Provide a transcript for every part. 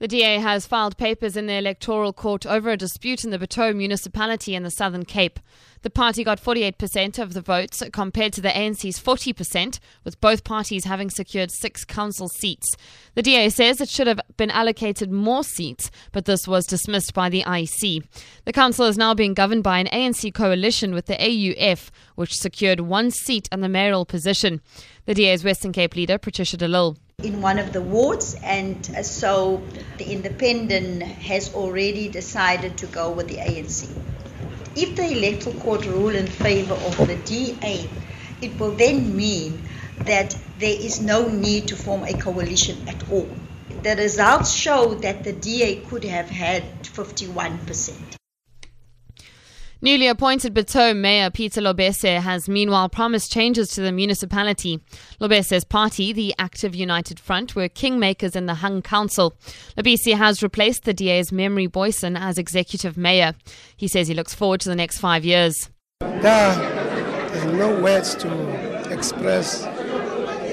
The DA has filed papers in the electoral court over a dispute in the Bitou municipality in the Southern Cape. The party got 48% of the votes compared to the ANC's 40%, with both parties having secured six council seats. The DA says it should have been allocated more seats, but this was dismissed by the IEC. The council is now being governed by an ANC coalition with the AUF, which secured one seat and the mayoral position. The DA's Western Cape leader, Patricia de Lille in one of the wards, and uh, so the independent has already decided to go with the ANC. If the electoral court rule in favor of the DA, it will then mean that there is no need to form a coalition at all. The results show that the DA could have had 51%. Newly appointed Bitou Mayor Peter Lobese has meanwhile promised changes to the municipality. Lobese's party, the Active United Front, were kingmakers in the Hung Council. Lobese has replaced the DA's Memory Booysen as executive mayor. He says he looks forward to the next five years. There is no words to express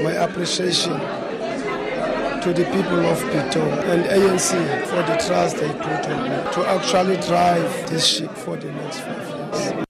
my appreciation to the people of Bitou and ANC for the trust they put in me to actually drive this ship for the next five years.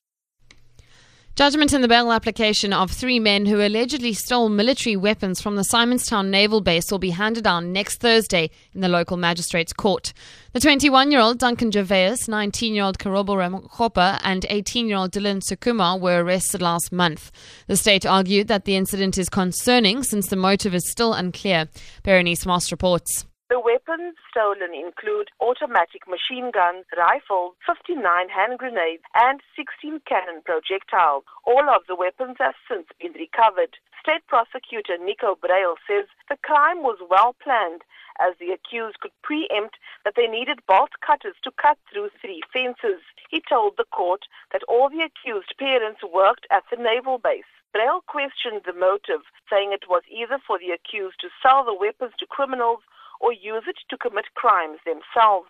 Judgment in the bail application of three men who allegedly stole military weapons from the Simonstown Naval Base will be handed down next Thursday in the local magistrates' court. The 21 year old Duncan Gervais, 19 year old Karobo Ramkopa, and 18 year old Dylan Sukuma were arrested last month. The state argued that the incident is concerning since the motive is still unclear. Berenice Moss reports. The weapons stolen include automatic machine guns, rifles, 59 hand grenades, and 16 cannon projectiles. All of the weapons have since been recovered. State prosecutor Nico Braille says the crime was well planned as the accused could preempt that they needed bolt cutters to cut through three fences. He told the court that all the accused parents worked at the naval base. Braille questioned the motive, saying it was either for the accused to sell the weapons to criminals or use it to commit crimes themselves.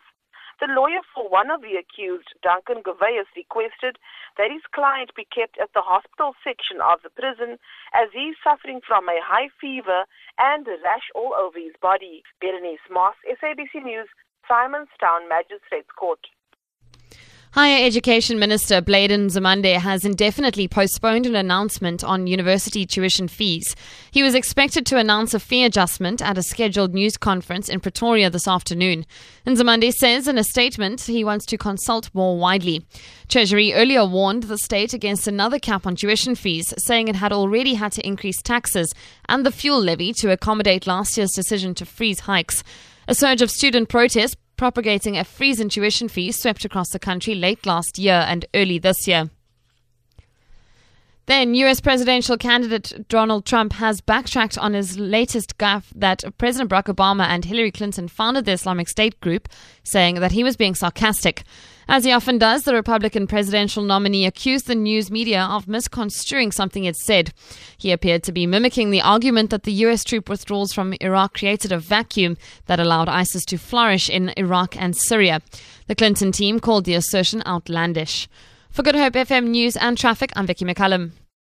The lawyer for one of the accused, Duncan Gervais, requested that his client be kept at the hospital section of the prison as he is suffering from a high fever and a rash all over his body. Berenice Moss, SABC News, Simonstown Magistrates Court. Higher Education Minister Blade Nzimande has indefinitely postponed an announcement on university tuition fees. He was expected to announce a fee adjustment at a scheduled news conference in Pretoria this afternoon. Nzimande says in a statement he wants to consult more widely. Treasury earlier warned the state against another cap on tuition fees, saying it had already had to increase taxes and the fuel levy to accommodate last year's decision to freeze hikes. A surge of student protests propagating a freeze tuition fees swept across the country late last year and early this year. Then, US presidential candidate Donald Trump has backtracked on his latest gaffe that President Barack Obama and Hillary Clinton founded the Islamic State group, saying that he was being sarcastic. As he often does, the Republican presidential nominee accused the news media of misconstruing something it said. He appeared to be mimicking the argument that the US troop withdrawals from Iraq created a vacuum that allowed ISIS to flourish in Iraq and Syria. The Clinton team called the assertion outlandish. For Good Hope FM News and Traffic, I'm Vicky McCullum.